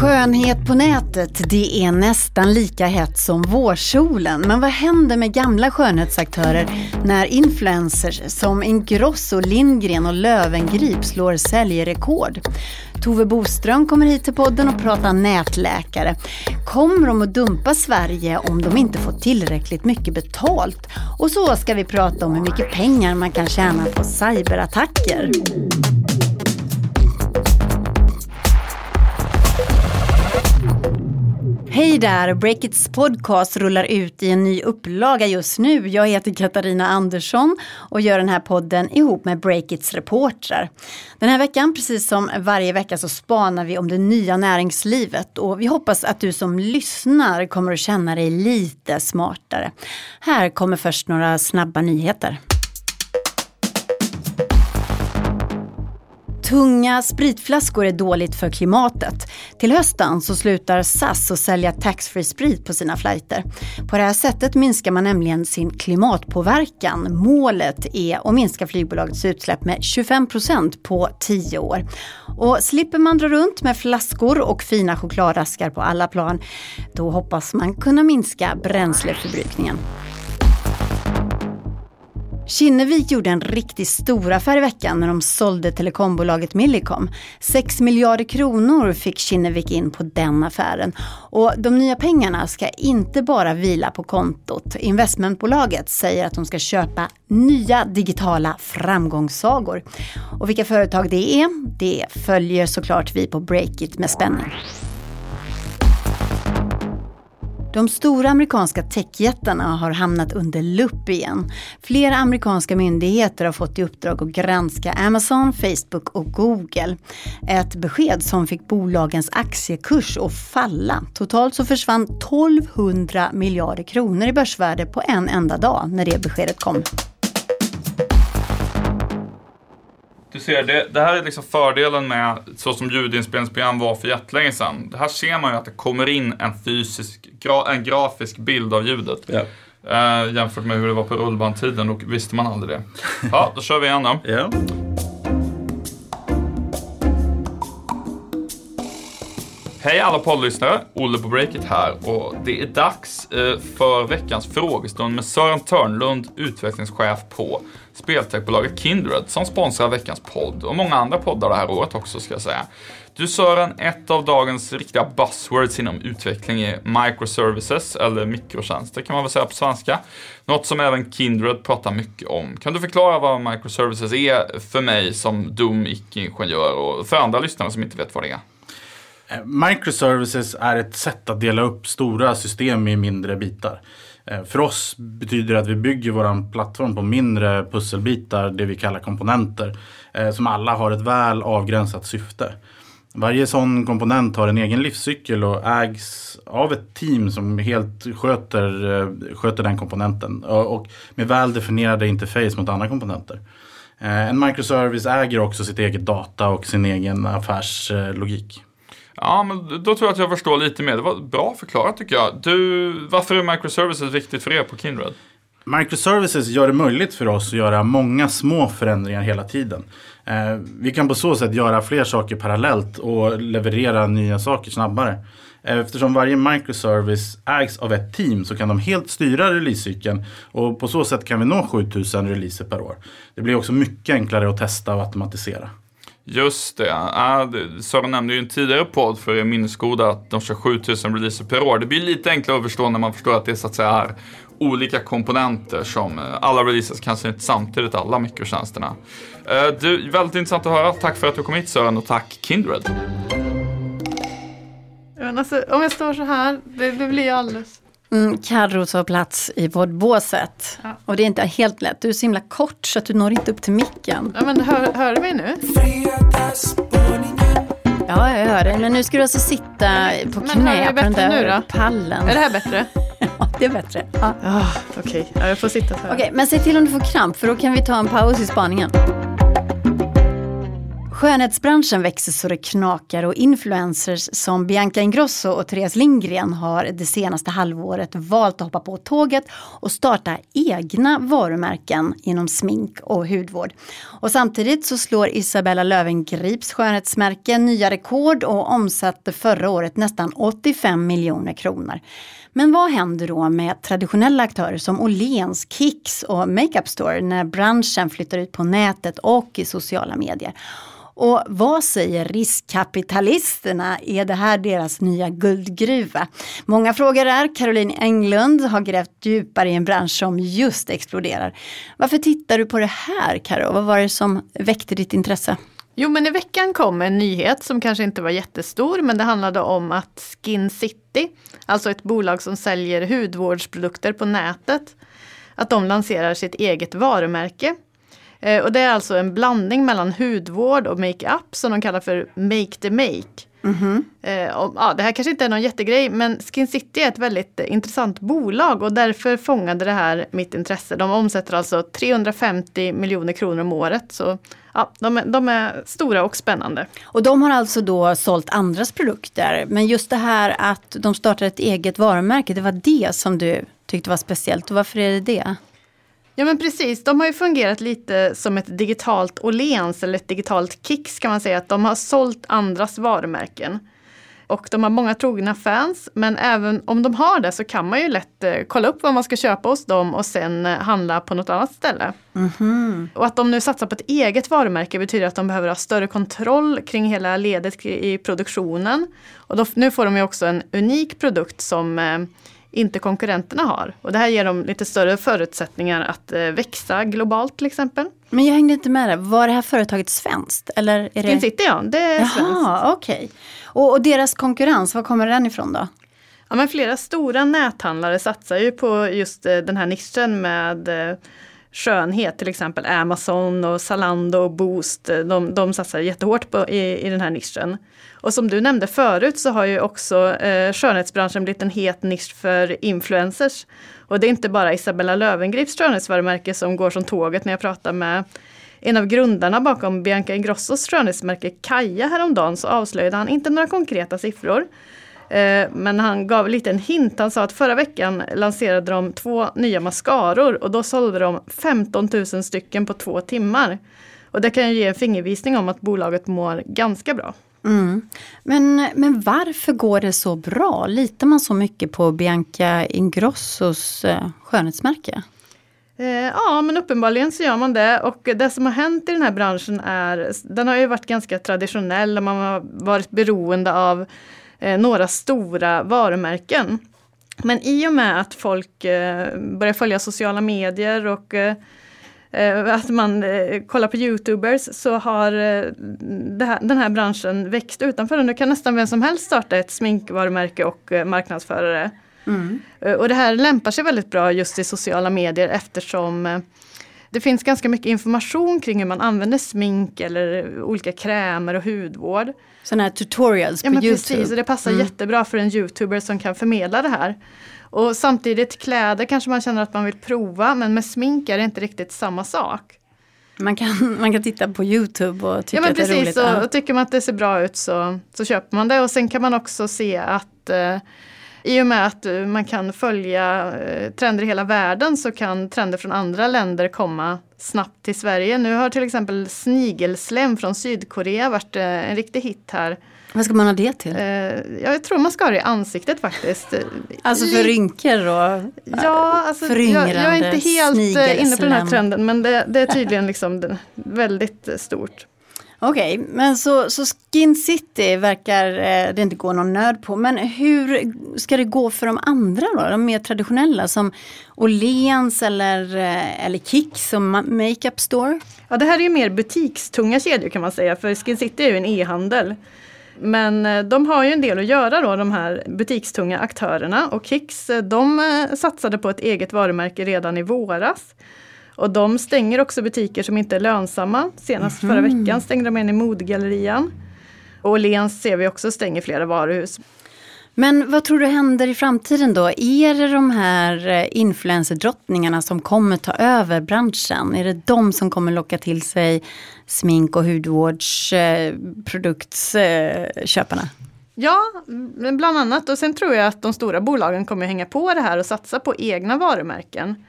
Skönhet på nätet, det är nästan lika hett som vårsolen. Men vad händer med gamla skönhetsaktörer när influencers som Ingrosso, Lindgren och Lövengrip slår säljrekord? Tove Boström kommer hit till podden och pratar nätläkare. Kommer de att dumpa Sverige om de inte får tillräckligt mycket betalt? Och så ska vi prata om hur mycket pengar man kan tjäna på cyberattacker. Hej där! Breakits podcast rullar ut i en ny upplaga just nu. Jag heter Katarina Andersson och gör den här podden ihop med Breakits reportrar. Den här veckan, precis som varje vecka, så spanar vi om det nya näringslivet och vi hoppas att du som lyssnar kommer att känna dig lite smartare. Här kommer först några snabba nyheter. Tunga spritflaskor är dåligt för klimatet. Till hösten så slutar SAS att sälja taxfree sprit på sina flighter. På det här sättet minskar man nämligen sin klimatpåverkan. Målet är att minska flygbolagets utsläpp med 25 procent på 10 år. Och slipper man dra runt med flaskor och fina chokladaskar på alla plan, då hoppas man kunna minska bränsleförbrukningen. Kinnevik gjorde en riktigt stor affär i veckan när de sålde telekombolaget Millicom. 6 miljarder kronor fick Kinnevik in på den affären. Och de nya pengarna ska inte bara vila på kontot. Investmentbolaget säger att de ska köpa nya digitala framgångssagor. Och vilka företag det är, det följer såklart vi på Breakit med spänning. De stora amerikanska techjättarna har hamnat under lupp igen. Flera amerikanska myndigheter har fått i uppdrag att granska Amazon, Facebook och Google. Ett besked som fick bolagens aktiekurs att falla. Totalt så försvann 1200 miljarder kronor i börsvärde på en enda dag när det beskedet kom. Du ser, det, det här är liksom fördelen med så som ljudinspelningsprogram var för jättelänge sedan. Det här ser man ju att det kommer in en fysisk, gra, en grafisk bild av ljudet. Ja. Eh, jämfört med hur det var på rullbandtiden, då visste man aldrig det. Ja, då kör vi igen då. Ja. Hej alla poddlyssnare, Olle på Breakit här och det är dags eh, för veckans frågestund med Sören Törnlund, utvecklingschef på speltechbolaget Kindred som sponsrar veckans podd och många andra poddar det här året också ska jag säga. Du Sören, ett av dagens riktiga buzzwords inom utveckling är microservices eller mikrotjänster kan man väl säga på svenska. Något som även Kindred pratar mycket om. Kan du förklara vad microservices är för mig som dum icke-ingenjör och för andra lyssnare som inte vet vad det är? Eh, microservices är ett sätt att dela upp stora system i mindre bitar. Eh, för oss betyder det att vi bygger vår plattform på mindre pusselbitar, det vi kallar komponenter, eh, som alla har ett väl avgränsat syfte. Varje sån komponent har en egen livscykel och ägs av ett team som helt sköter, sköter den komponenten och med väl definierade interface mot andra komponenter. En microservice äger också sitt eget data och sin egen affärslogik. Ja, men då tror jag att jag förstår lite mer. Det var bra förklarat tycker jag. Du, varför är microservices viktigt för er på Kindred? Microservices gör det möjligt för oss att göra många små förändringar hela tiden. Eh, vi kan på så sätt göra fler saker parallellt och leverera nya saker snabbare. Eh, eftersom varje microservice ägs av ett team så kan de helt styra releasecykeln och på så sätt kan vi nå 7000 releaser per år. Det blir också mycket enklare att testa och automatisera. Just det. Ja, Sören nämnde ju i en tidigare podd för er minnesgoda att de kör 7000 releaser per år. Det blir lite enklare att förstå när man förstår att det så att säga är olika komponenter som eh, alla releases kanske inte samtidigt alla mikrotjänsterna. Eh, du, väldigt intressant att höra. Tack för att du kom hit Sören och tack Kindred. Alltså, om jag står så här, det, det blir ju alldeles... Mm, Carro tar plats i poddbåset. Ja. Och det är inte helt lätt. Du är så himla kort så att du når inte upp till micken. Ja, men hör, hör du mig nu? Ja, jag hör det. Men nu ska du alltså sitta på Men knä på den där nu då? pallen. Är det här bättre? Ja, det är bättre. Ja. Ja, okej. Ja, jag får sitta så här. Okej, men se till om du får kramp för då kan vi ta en paus i spaningen. Skönhetsbranschen växer så det knakar och influencers som Bianca Ingrosso och Therese Lindgren har det senaste halvåret valt att hoppa på tåget och starta egna varumärken inom smink och hudvård. Och samtidigt så slår Isabella Lövengrips skönhetsmärke nya rekord och omsatte förra året nästan 85 miljoner kronor. Men vad händer då med traditionella aktörer som Åhléns, Kicks och Makeup Store när branschen flyttar ut på nätet och i sociala medier? Och vad säger riskkapitalisterna? Är det här deras nya guldgruva? Många frågor där. Caroline Englund har grävt djupare i en bransch som just exploderar. Varför tittar du på det här Karo? Vad var det som väckte ditt intresse? Jo men i veckan kom en nyhet som kanske inte var jättestor men det handlade om att Skin City, alltså ett bolag som säljer hudvårdsprodukter på nätet, att de lanserar sitt eget varumärke. Eh, och det är alltså en blandning mellan hudvård och makeup som de kallar för Make the Make. Mm-hmm. Eh, och, ja, det här kanske inte är någon jättegrej men Skin City är ett väldigt eh, intressant bolag och därför fångade det här mitt intresse. De omsätter alltså 350 miljoner kronor om året. Så ja, de, är, de är stora och spännande. Och de har alltså då sålt andras produkter. Men just det här att de startar ett eget varumärke, det var det som du tyckte var speciellt. Och varför är det det? Ja men precis, de har ju fungerat lite som ett digitalt Åhléns eller ett digitalt Kicks kan man säga. Att de har sålt andras varumärken. Och de har många trogna fans men även om de har det så kan man ju lätt eh, kolla upp vad man ska köpa hos dem och sen eh, handla på något annat ställe. Mhm. Och att de nu satsar på ett eget varumärke betyder att de behöver ha större kontroll kring hela ledet i produktionen. Och då, nu får de ju också en unik produkt som eh, inte konkurrenterna har. Och det här ger dem lite större förutsättningar att eh, växa globalt till exempel. Men jag hängde inte med där. Var det här företaget svenskt? Eller är det... Ja, det är svenskt. Jaha, okej. Och, och deras konkurrens, var kommer den ifrån då? Ja, men flera stora näthandlare satsar ju på just eh, den här nischen med eh, skönhet, till exempel Amazon och Zalando och Boost. Eh, de, de satsar jättehårt på, i, i den här nischen. Och som du nämnde förut så har ju också eh, skönhetsbranschen blivit en het nisch för influencers. Och det är inte bara Isabella Lövengrips skönhetsvarumärke som går som tåget när jag pratar med en av grundarna bakom Bianca Ingrossos skönhetsmärke Kaja häromdagen så avslöjade han inte några konkreta siffror. Eh, Men han gav lite en hint. Han sa att förra veckan lanserade de två nya mascaror och då sålde de 15 000 stycken på två timmar. Och det kan ju ge en fingervisning om att bolaget mår ganska bra. Mm. Men, men varför går det så bra? Litar man så mycket på Bianca Ingrossos eh, skönhetsmärke? Eh, ja, men uppenbarligen så gör man det. Och det som har hänt i den här branschen är, den har ju varit ganska traditionell och man har varit beroende av eh, några stora varumärken. Men i och med att folk eh, börjar följa sociala medier och eh, eh, att man eh, kollar på Youtubers så har eh, här, den här branschen växt utanför. Nu kan nästan vem som helst starta ett sminkvarumärke och marknadsföra det. Eh, Och det här lämpar sig väldigt bra just i sociala medier eftersom det finns ganska mycket information kring hur man använder smink eller olika krämer och hudvård. Sådana här tutorials Ja på men Youtube. precis, och det passar Mm. jättebra för en youtuber som kan förmedla det här. Och samtidigt kläder kanske man känner att man vill prova men med smink är det inte riktigt samma sak. Man, kan, man kan titta på Youtube och tycka ja att det är precis, roligt. och, Ja. och tycker man att det ser bra ut så, så köper man det och sen kan man också se att eh, i och med att eh, man kan följa eh, trender i hela världen så kan trender från andra länder komma snabbt till Sverige. Nu har till exempel snigelslem från Sydkorea varit eh, en riktig hit här. Vad ska man ha det till? Jag tror man ska ha det i ansiktet faktiskt. Alltså för rynkor och... Ja, alltså, jag, jag är inte helt inne på den här trenden men det, det är tydligen liksom väldigt stort. Okej, men så, så Skin City verkar eh, det inte gå någon nöd på. Men hur ska det gå för de andra då? De mer traditionella som Åhléns eller, eh, eller Kicks som Makeup Store? Ja, det här är ju mer butikstunga kedjor kan man säga, för Skin City är ju en e-handel. Men eh, de har ju en del att göra då, de här butikstunga aktörerna. Och Kicks, eh, de eh, satsade på ett eget varumärke redan i våras. Och de stänger också butiker som inte är lönsamma. Senast förra veckan stängde de en i modgallerian. Och Åhléns ser vi också stänger flera varuhus. Men vad tror du händer i framtiden då? Är det de här eh, influencerdrottningarna som kommer ta över branschen? Är det de som kommer locka till sig smink och hudvårdsproduktsköparna? Ja, bland annat. Och sen tror jag att de stora bolagen kommer hänga på det här och satsa på egna varumärken.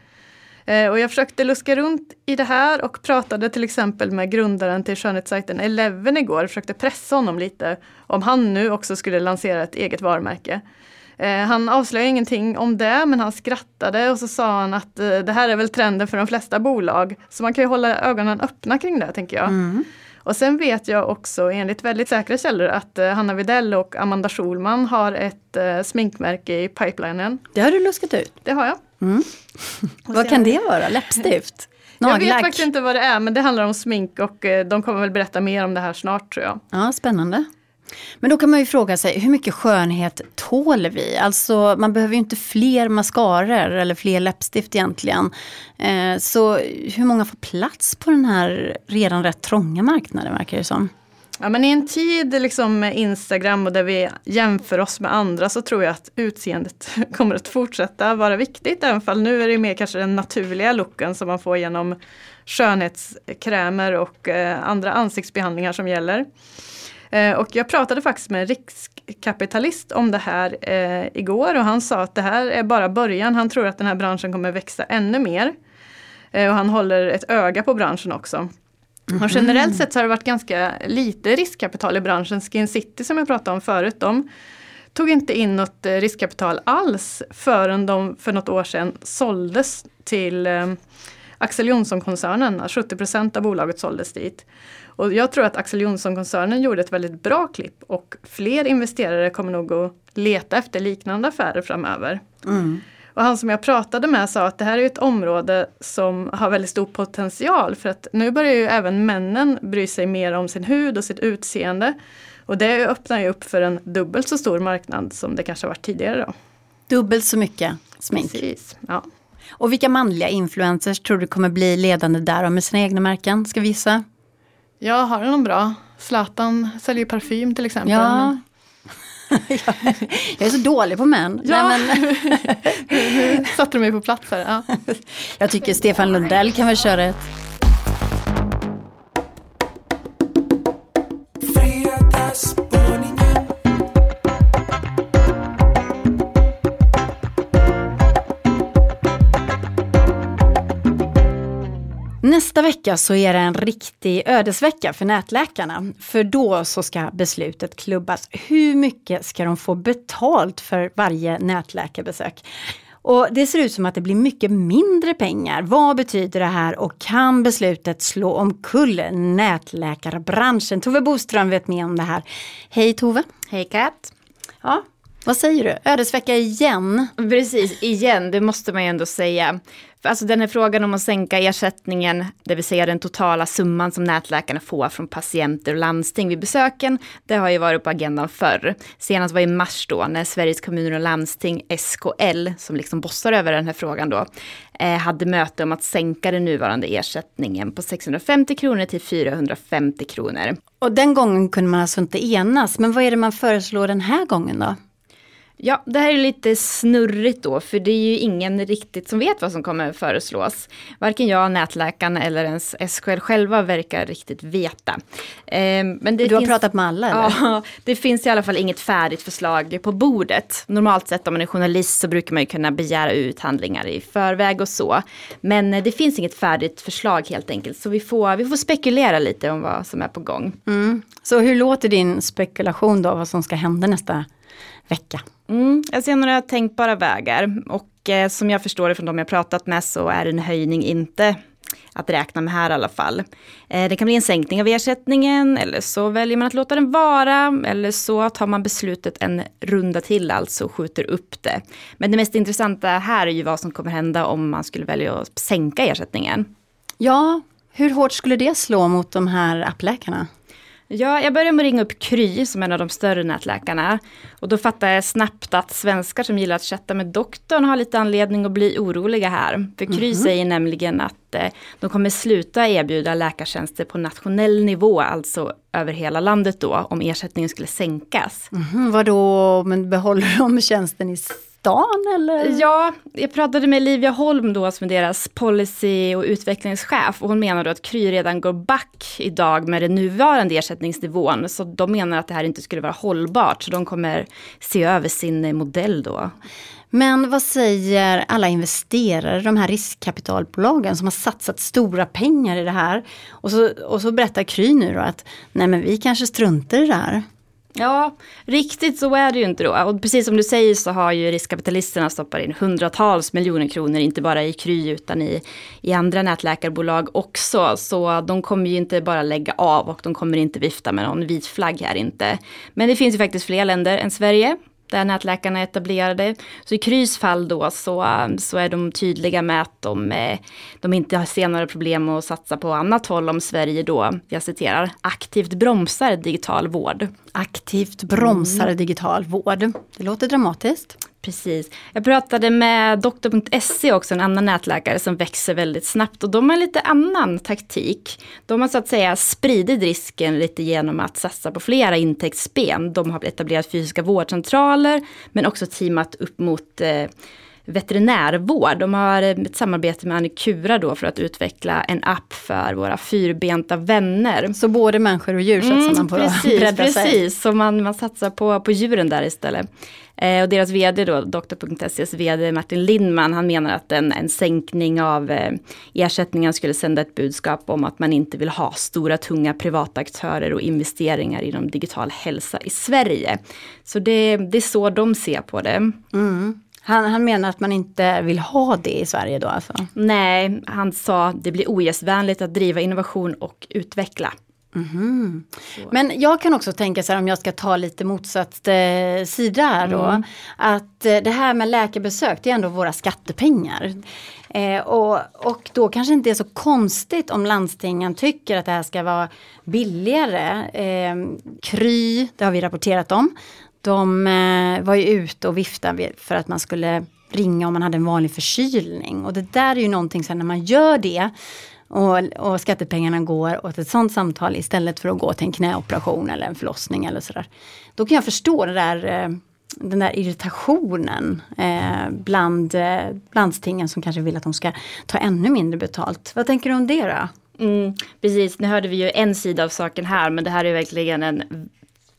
Eh, och jag försökte luska runt i det här och pratade till exempel med grundaren till skönhetssajten Eleven igår. Försökte pressa honom lite om han nu också skulle lansera ett eget varumärke. Eh, han avslöjade ingenting om det men han skrattade och så sa han att eh, det här är väl trenden för de flesta bolag. Så man kan ju hålla ögonen öppna kring det tänker jag. Mm. Och sen vet jag också enligt väldigt säkra källor att Hanna Videll och Amanda Schulman har ett sminkmärke i pipelinen. Det har du luskat ut? Det har jag. Mm. vad kan det vara? Läppstift? Nagellack? Jag vet faktiskt inte vad det är men det handlar om smink och eh, de kommer väl berätta mer om det här snart tror jag. Ja, spännande. Men då kan man ju fråga sig, hur mycket skönhet tål vi? Alltså man behöver ju inte fler mascaror eller fler läppstift egentligen. Eh, så hur många får plats på den här redan rätt trånga marknaden verkar det som? Ja, men I en tid liksom med Instagram och där vi jämför oss med andra så tror jag att utseendet kommer att fortsätta vara viktigt. Även fall nu är det mer kanske den naturliga looken som man får genom skönhetskrämer och eh, andra ansiktsbehandlingar som gäller. Eh, och jag pratade faktiskt med en riskkapitalist om det här eh, igår och han sa att det här är bara början. Han tror att den här branschen kommer växa ännu mer. Eh, och han håller ett öga på branschen också. Och generellt sett så har det varit ganska lite riskkapital i branschen. Skin City som jag pratade om förut, de tog inte in något eh, riskkapital alls förrän de för något år sedan såldes till eh, Axel Johnson-koncernen. 70% av bolaget såldes dit. Och jag tror att Axel Johnson-koncernen gjorde ett väldigt bra klipp och fler investerare kommer nog att leta efter liknande affärer framöver. Mm. Och han som jag pratade med sa att det här är ett område som har väldigt stor potential för att nu börjar ju även männen bry sig mer om sin hud och sitt utseende. Och det öppnar ju upp för en dubbelt så stor marknad som det kanske har varit tidigare. Då. Dubbelt så mycket smink? Precis, ja. Och vilka manliga influencers tror du kommer bli ledande där med sina egna märken? Ska vi gissa? Ja, har du någon bra? Zlatan säljer parfym till exempel. Ja, jag är så dålig på män. Ja. Nej, men... satte du mig på plats här. Ja. Jag tycker Stefan Lundell kan väl köra ett Nästa vecka så är det en riktig ödesvecka för nätläkarna. För då så ska beslutet klubbas. Hur mycket ska de få betalt för varje nätläkarbesök? Och det ser ut som att det blir mycket mindre pengar. Vad betyder det här och kan beslutet slå omkull nätläkarbranschen? Tove Boström vet mer om det här. Hej Tove! Hej Kat! Ja, vad säger du? Ödesvecka igen? Precis, igen, det måste man ju ändå säga. Alltså den här frågan om att sänka ersättningen, det vill säga den totala summan som nätläkarna får från patienter och landsting vid besöken, det har ju varit på agendan förr. Senast var i mars då, när Sveriges kommuner och landsting, SKL, som liksom bossar över den här frågan då, eh, hade möte om att sänka den nuvarande ersättningen på 650 kronor till 450 kronor. Och den gången kunde man alltså inte enas, men vad är det man föreslår den här gången då? Ja, det här är lite snurrigt då, för det är ju ingen riktigt som vet vad som kommer föreslås. Varken jag, nätläkaren eller ens SKL själva verkar riktigt veta. Eh, men det du har pratat med alla? Eller? Ja, det finns i alla fall inget färdigt förslag på bordet. Normalt sett om man är journalist så brukar man ju kunna begära ut handlingar i förväg och så. Men eh, det finns inget färdigt förslag helt enkelt, så vi får, vi får spekulera lite om vad som är på gång. Mm. Så hur låter din spekulation då, vad som ska hända nästa vecka? Mm, jag ser några tänkbara vägar och eh, som jag förstår det från de jag pratat med så är en höjning inte att räkna med här i alla fall. Eh, det kan bli en sänkning av ersättningen eller så väljer man att låta den vara eller så tar man beslutet en runda till, alltså och skjuter upp det. Men det mest intressanta här är ju vad som kommer hända om man skulle välja att sänka ersättningen. Ja, hur hårt skulle det slå mot de här appläkarna? Ja, jag började med att ringa upp Kry som är en av de större nätläkarna. Och då fattade jag snabbt att svenskar som gillar att chatta med doktorn har lite anledning att bli oroliga här. För Kry Mhm. säger nämligen att eh, de kommer sluta erbjuda läkartjänster på nationell nivå, alltså över hela landet då, om ersättningen skulle sänkas. Mm, vadå, men behåller de tjänsten i stan eller? Ja, jag pratade med Livia Holm då som är deras policy och utvecklingschef och hon menar då att Kry redan går back idag med den nuvarande ersättningsnivån. Så de menar att det här inte skulle vara hållbart så de kommer se över sin modell då. Men vad säger alla investerare, de här riskkapitalbolagen som har satsat stora pengar i det här? Och så, och så berättar Kry nu då att nej men vi kanske struntar i det här. Ja, riktigt så är det ju inte då. Och precis som du säger så har ju riskkapitalisterna stoppat in hundratals miljoner kronor, inte bara i Kry utan i, i andra nätläkarbolag också. Så de kommer ju inte bara lägga av och de kommer inte vifta med någon vit flagg här inte. Men det finns ju faktiskt fler länder än Sverige där nätläkarna är etablerade. Så i Krys fall då så, så är de tydliga med att de, eh, de inte ser några problem att satsa på annat håll om Sverige då, jag citerar, aktivt bromsar digital vård. Aktivt bromsar digital vård. Det låter dramatiskt. Precis. Jag pratade med doktor.se också, en annan nätläkare som växer väldigt snabbt och de har lite annan taktik. De har så att säga spridit risken lite genom att satsa på flera intäktsben. De har etablerat fysiska vårdcentraler men också teamat upp mot eh, veterinärvård. De har eh, ett samarbete med Annikura då för att utveckla en app för våra fyrbenta vänner. Så både människor och djur satsar man på att Mm, precis, sig. precis. Så man, man satsar på, på djuren där istället. Eh, och deras vd då, Doktor.ses vd Martin Lindman, han menar att en, en sänkning av eh, ersättningen skulle sända ett budskap om att man inte vill ha stora tunga privata aktörer och investeringar inom digital hälsa i Sverige. Så det, det är så de ser på det. Mm. Han, han menar att man inte vill ha det i Sverige då alltså? Nej, han sa det blir ogästvänligt att driva innovation och utveckla. Men jag kan också tänka så här om jag ska ta lite motsatt eh, sida här då. Att eh, det här med läkarbesök det är ändå våra skattepengar. Eh, och, och då kanske inte är så konstigt om landstingen tycker att det här ska vara billigare. Eh, Kry, det har vi rapporterat om. De eh, var ju ute och viftade för att man skulle ringa om man hade en vanlig förkylning. Och det där är ju någonting sen när man gör det och, och skattepengarna går åt ett sånt samtal istället för att gå till en knäoperation eller en förlossning eller sådär. Då kan jag förstå det där, eh, den där irritationen eh, bland eh, landstingen som kanske vill att de ska ta ännu mindre betalt. Vad tänker du om det då? Mm, precis, nu hörde vi ju en sida av saken här, men det här är verkligen en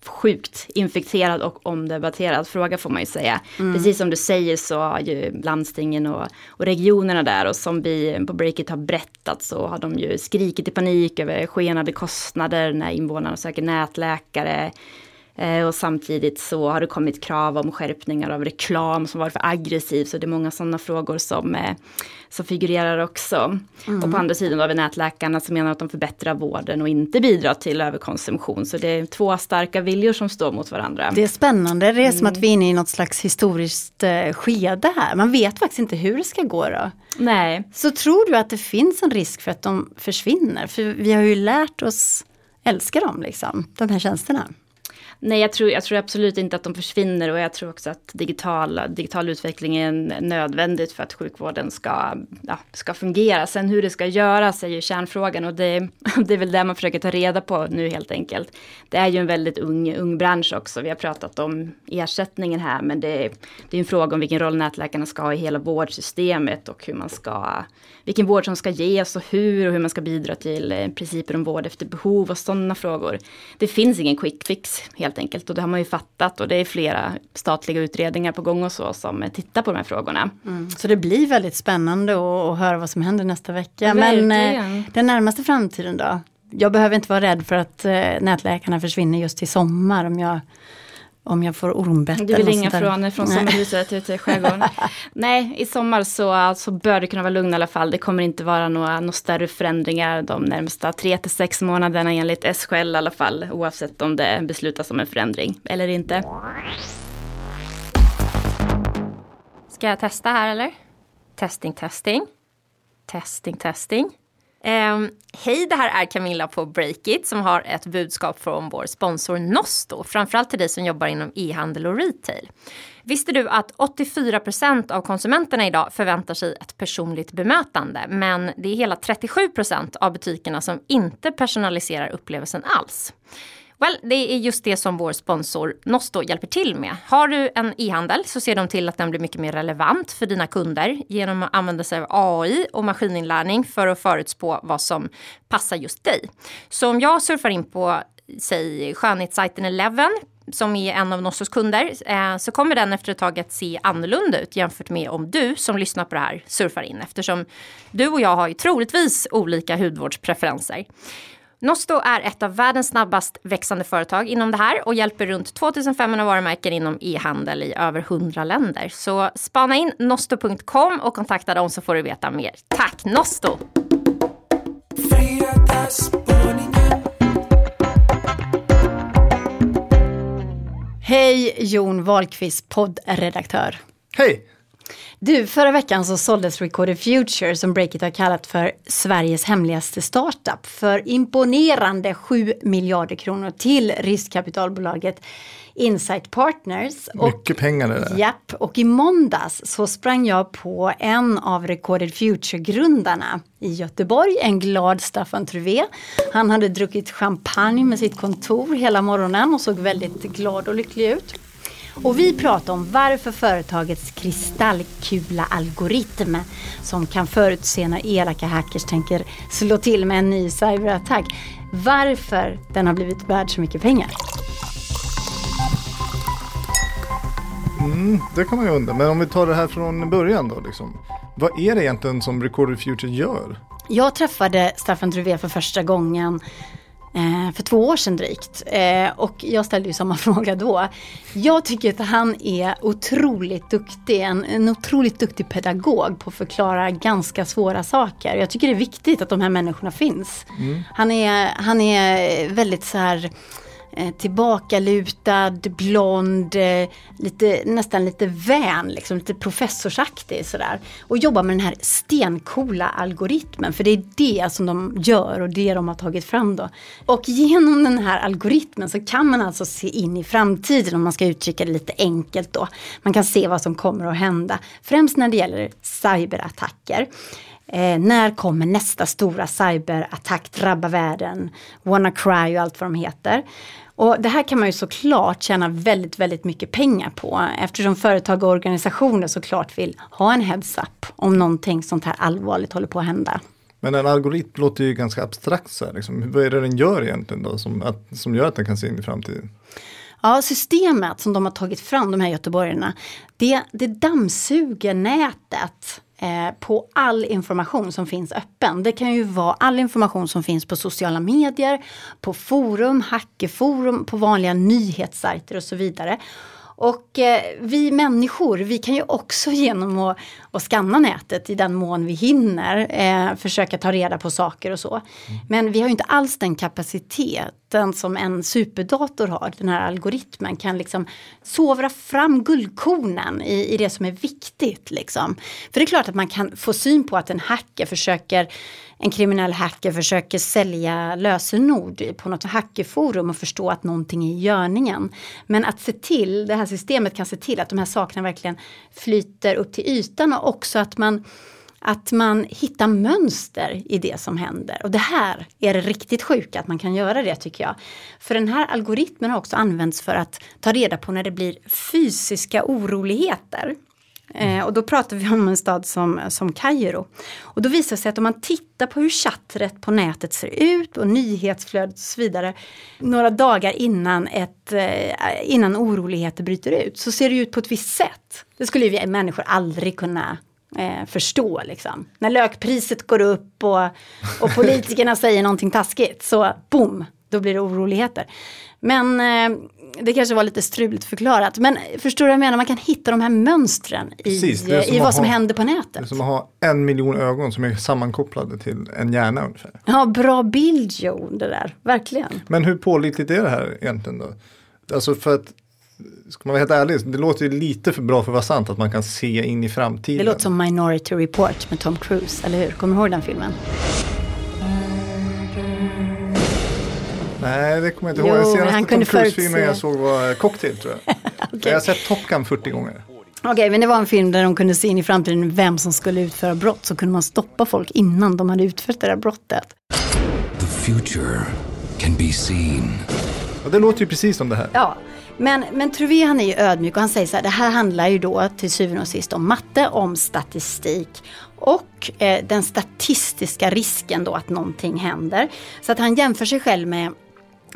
sjukt infekterad och omdebatterad fråga får man ju säga. Precis som du säger så har ju landstingen och, och regionerna där och som vi på Breakit har berättat så har de ju skrikit i panik över skenande kostnader när invånarna söker nätläkare. Eh, och samtidigt så har det kommit krav om skärpningar av reklam som varit för aggressiv. Så det är många sådana frågor som, eh, som figurerar också. Och på andra sidan har vi nätläkarna som menar att de förbättrar vården och inte bidrar till överkonsumtion. Så det är två starka viljor som står mot varandra. Det är spännande, det är som att vi är inne i något slags historiskt eh, skede här. Man vet faktiskt inte hur det ska gå då. Nej, Så tror du att det finns en risk för att de försvinner? För vi har ju lärt oss älska dem, liksom, de här tjänsterna. Nej, jag tror, jag tror absolut inte att de försvinner och jag tror också att digital, digital utveckling är nödvändigt för att sjukvården ska, ja, ska fungera. Sen hur det ska göras är ju kärnfrågan och det, det är väl det man försöker ta reda på nu helt enkelt. Det är ju en väldigt ung, ung bransch också. Vi har pratat om ersättningen här men det, det är en fråga om vilken roll nätläkarna ska ha i hela vårdsystemet och hur man ska, vilken vård som ska ges och hur och hur man ska bidra till eh, principer om vård efter behov och sådana frågor. Det finns ingen quick fix helt enkelt och det har man ju fattat och det är flera statliga utredningar på gång och så som tittar på de här frågorna. Så det blir väldigt spännande att, höra vad som händer nästa vecka. Men eh, den närmaste framtiden då? Jag behöver inte vara rädd för att eh, nätläkarna försvinner just till sommar om jag, om jag får ormbett. Du eller vill ringa från, från Nej. sommarhuset ut till skärgården. Nej, i sommar så, så bör det kunna vara lugn i alla fall. Det kommer inte vara några, några större förändringar de närmsta tre till sex månaderna enligt SKL i alla fall. Oavsett om det beslutas om en förändring eller inte. Ska jag testa här eller? Testing, testing. Testing, testing. Um, Hej, det här är Camilla på Breakit som har ett budskap från vår sponsor Nosto. Framförallt till dig som jobbar inom e-handel och retail. Visste du att 84% av konsumenterna idag förväntar sig ett personligt bemötande men det är hela 37% av butikerna som inte personaliserar upplevelsen alls. Well, det är just det som vår sponsor Nosto hjälper till med. Har du en e-handel så ser de till att den blir mycket mer relevant för dina kunder genom att använda sig av AI och maskininlärning för att förutspå vad som passar just dig. Så om jag surfar in på säg skönhetssajten Eleven som är en av Nossos kunder, eh, så kommer den efter ett tag att se annorlunda ut jämfört med om du som lyssnar på det här surfar in eftersom du och jag har ju troligtvis olika hudvårdspreferenser. Nosto är ett av världens snabbast växande företag inom det här och hjälper runt 2500 varumärken inom e-handel i över 100 länder. Så spana in nosto.com och kontakta dem så får du veta mer. Tack Nosto! Hej Jon Wahlqvist, poddredaktör. Hej! Du, förra veckan så såldes Recorded Future som Breakit har kallat för Sveriges hemligaste startup för imponerande 7 miljarder kronor till riskkapitalbolaget Insight Partners. Mycket pengar det där. Japp, och i måndags så sprang jag på en av Recorded Future-grundarna i Göteborg, en glad Staffan Truvé. Han hade druckit champagne med sitt kontor hela morgonen och såg väldigt glad och lycklig ut. Och vi pratar om varför företagets kristallkula-algoritm som kan förutse när elaka hackers tänker slå till med en ny cyberattack. Varför den har blivit värd så mycket pengar. Mm, det kan man ju undra. Men om vi tar det här från början då. Liksom. Vad är det egentligen som Recorded Future gör? Jag träffade Staffan Truvé för första gången för två år sedan drygt. Eh, och jag ställde ju samma fråga då. Jag tycker att han är otroligt duktig, en, en otroligt duktig pedagog på att förklara ganska svåra saker. Jag tycker det är viktigt att de här människorna finns. Mm. Han, är, han är väldigt så här eh, tillbakalutad, blond, eh, lite, nästan lite vän, liksom, lite professorsaktig sådär. Och jobbar med den här stencoola algoritmen, för det är det som de gör och det de har tagit fram då. Och genom den här algoritmen så kan man alltså se in i framtiden om man ska uttrycka det lite enkelt då. Man kan se vad som kommer att hända, främst när det gäller cyberattacker. Eh, när kommer nästa stora cyberattack drabba världen? WannaCry och allt vad de heter. Och det här kan man ju såklart tjäna väldigt, väldigt mycket pengar på eftersom företag och organisationer såklart vill ha en heads-up om någonting sånt här allvarligt håller på att hända. Men en algoritm låter ju ganska abstrakt. Så här, liksom. Vad är det den gör egentligen då som, att, som gör att den kan se in i framtiden? Ja, systemet som de har tagit fram, de här göteborgarna, det, det dammsuger nätet Eh, på all information som finns öppen. Det kan ju vara all information som finns på sociala medier, på forum, hackerforum, på vanliga nyhetssajter och så vidare. Och eh, vi människor, vi kan ju också genom att, att skanna nätet i den mån vi hinner eh, försöka ta reda på saker och så. Mm. Men vi har ju inte alls den kapaciteten som en superdator har. Den här algoritmen kan liksom sovra fram guldkornen i, i det som är viktigt. Liksom. För det är klart att man kan få syn på att en hacker försöker en kriminell hacker försöker sälja lösenord på något hackerforum och förstå att någonting är i görningen. Men att se till, det här systemet kan se till att de här sakerna verkligen flyter upp till ytan och också att man att man hittar mönster i det som händer. Och det här är det riktigt sjuka att man kan göra det tycker jag. För den här algoritmen har också använts för att ta reda på när det blir fysiska oroligheter. Eh, och då pratar vi om en stad som, som Kairo. Och då visar det sig att om man tittar på hur chattret på nätet ser ut och nyhetsflödet och så vidare. Några dagar innan, ett, eh, innan oroligheter bryter ut så ser det ut på ett visst sätt. Det skulle vi människor aldrig kunna eh, förstå. Liksom. När lökpriset går upp och, och politikerna säger någonting taskigt så boom, då blir det oroligheter. Men eh, det kanske var lite struligt förklarat. Men förstår du vad jag menar? Man kan hitta de här mönstren Precis, i, i vad som ha, händer på nätet. Det är som att ha en miljon ögon som är sammankopplade till en hjärna ungefär. Ja, bra bild Jon, det där. Verkligen. Men hur pålitligt är det här egentligen då? Alltså för att Ska man vara helt ärlig, det låter ju lite för bra för att vara sant att man kan se in i framtiden. Det låter som Minority Report med Tom Cruise, eller hur? Kommer du ihåg den filmen? Nej, det kommer jag inte ihåg. Den senaste han Tom kunde Cruise-filmen förutse- jag såg var Cocktail tror jag. Jag har sett Top Gun 40 gånger. Okej, men det var en film där de kunde se in i framtiden vem som skulle utföra brott. Så kunde man stoppa folk innan de hade utfört det där brottet. The future can be seen. Och det låter ju precis som det här. Ja, men, men Truvé han är ju ödmjuk och han säger så här, det här handlar ju då till syvende och sist om matte, om statistik och eh, den statistiska risken då att någonting händer. Så att han jämför sig själv med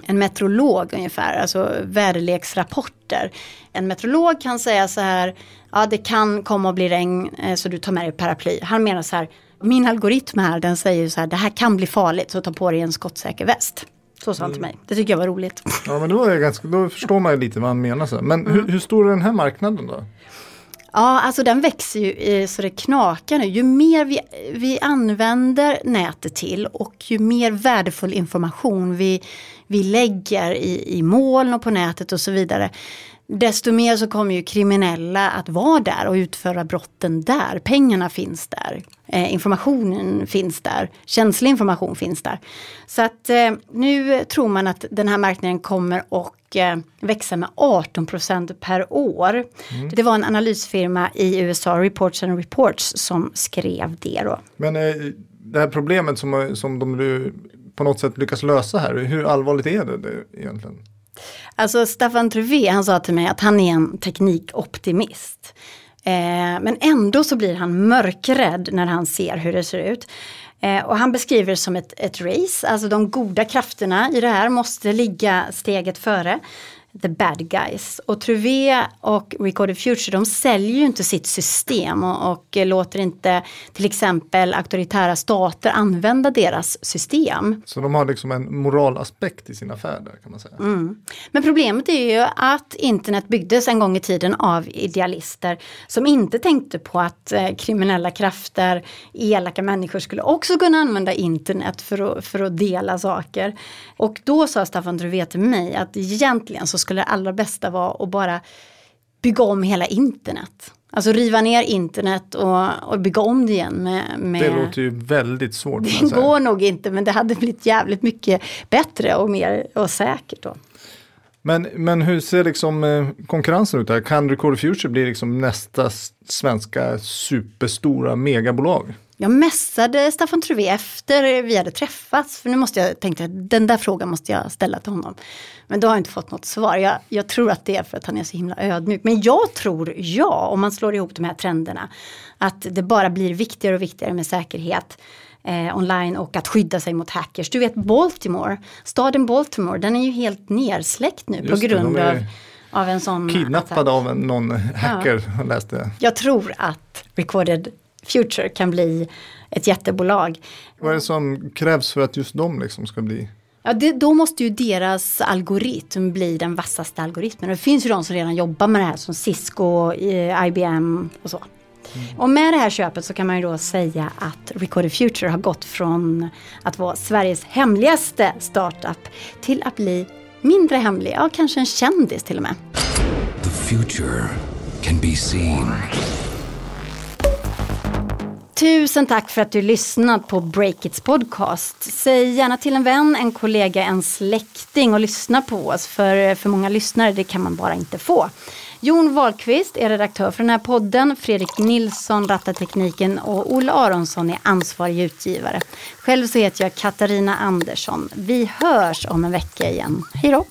en meteorolog ungefär, alltså väderleksrapporter. En meteorolog kan säga så här, ja det kan komma att bli regn eh, så du tar med dig paraply. Han menar så här, min algoritm här den säger så här, det här kan bli farligt så ta på dig en skottsäker väst. Så sa han till mig, det tycker jag var roligt. Ja, men då, är ganska, då förstår man ju lite vad han menar. Så. Men hur, hur stor är den här marknaden då? Ja, alltså den växer ju så det knakar nu. Ju mer vi, vi använder nätet till och ju mer värdefull information vi, vi lägger i, i moln och på nätet och så vidare. Desto mer så kommer ju kriminella att vara där och utföra brotten där. Pengarna finns där. Eh, informationen finns där. Känslig information finns där. Så att eh, nu tror man att den här marknaden kommer att eh, växa med 18 procent per år. Det var en analysfirma i USA, Reports and Reports, som skrev det då. Men eh, det här problemet som, som de på något sätt lyckas lösa här, hur allvarligt är det, det egentligen? Alltså Staffan Truvé han sa till mig att han är en teknikoptimist. Eh, men ändå så blir han mörkrädd när han ser hur det ser ut. Eh, och han beskriver det som ett, ett race, alltså de goda krafterna i det här måste ligga steget före. The bad guys. Och Truvé och Recorded Future de säljer ju inte sitt system och, och låter inte till exempel auktoritära stater använda deras system. Så de har liksom en moralaspekt i sin affär där kan man säga. Men problemet är ju att internet byggdes en gång i tiden av idealister som inte tänkte på att eh, kriminella krafter, elaka människor skulle också kunna använda internet för att, för att dela saker. Och då sa Staffan Truvé till mig att egentligen så skulle det allra bästa vara att bara bygga om hela internet. Alltså riva ner internet och, och bygga om det igen med... med Det låter ju väldigt svårt. det går nog inte men det hade blivit jävligt mycket bättre och mer och säkert då. Men, men hur ser liksom eh, konkurrensen ut där? Kan Record Future bli liksom nästa svenska superstora megabolag? Jag mässade Staffan Truvé efter vi hade träffats. För nu måste jag tänkte att den där frågan måste jag ställa till honom. Men då har jag inte fått något svar. Jag, jag tror att det är för att han är så himla ödmjuk. Men jag tror ja, om man slår ihop de här trenderna. Att det bara blir viktigare och viktigare med säkerhet eh, online och att skydda sig mot hackers. Du vet Baltimore, staden Baltimore, den är ju helt nersläckt nu på Just det, grund de är av, av en sån Kidnappad attack. av någon hacker, jag läste. Jag tror att Recorded Future kan bli ett jättebolag. Vad är det som krävs för att just de liksom ska bli? Ja, det, då måste ju deras algoritm bli den vassaste algoritmen. Och det finns ju de som redan jobbar med det här som Cisco, eh, IBM och så. Och med det här köpet så kan man ju då säga att Recorded Future har gått från att vara Sveriges hemligaste startup till att bli mindre hemlig, ja kanske en kändis till och med. The future can be seen. Tusen tack för att du lyssnat på Breakits podcast. Säg gärna till en vän, en kollega, en släkting och lyssna på oss. För eh, för många lyssnare det kan man bara inte få. Jon Wahlqvist är redaktör för den här podden. Fredrik Nilsson rattar tekniken och Olle Aronsson är ansvarig utgivare. Själv så heter jag Katarina Andersson. Vi hörs om en vecka igen. Hej då!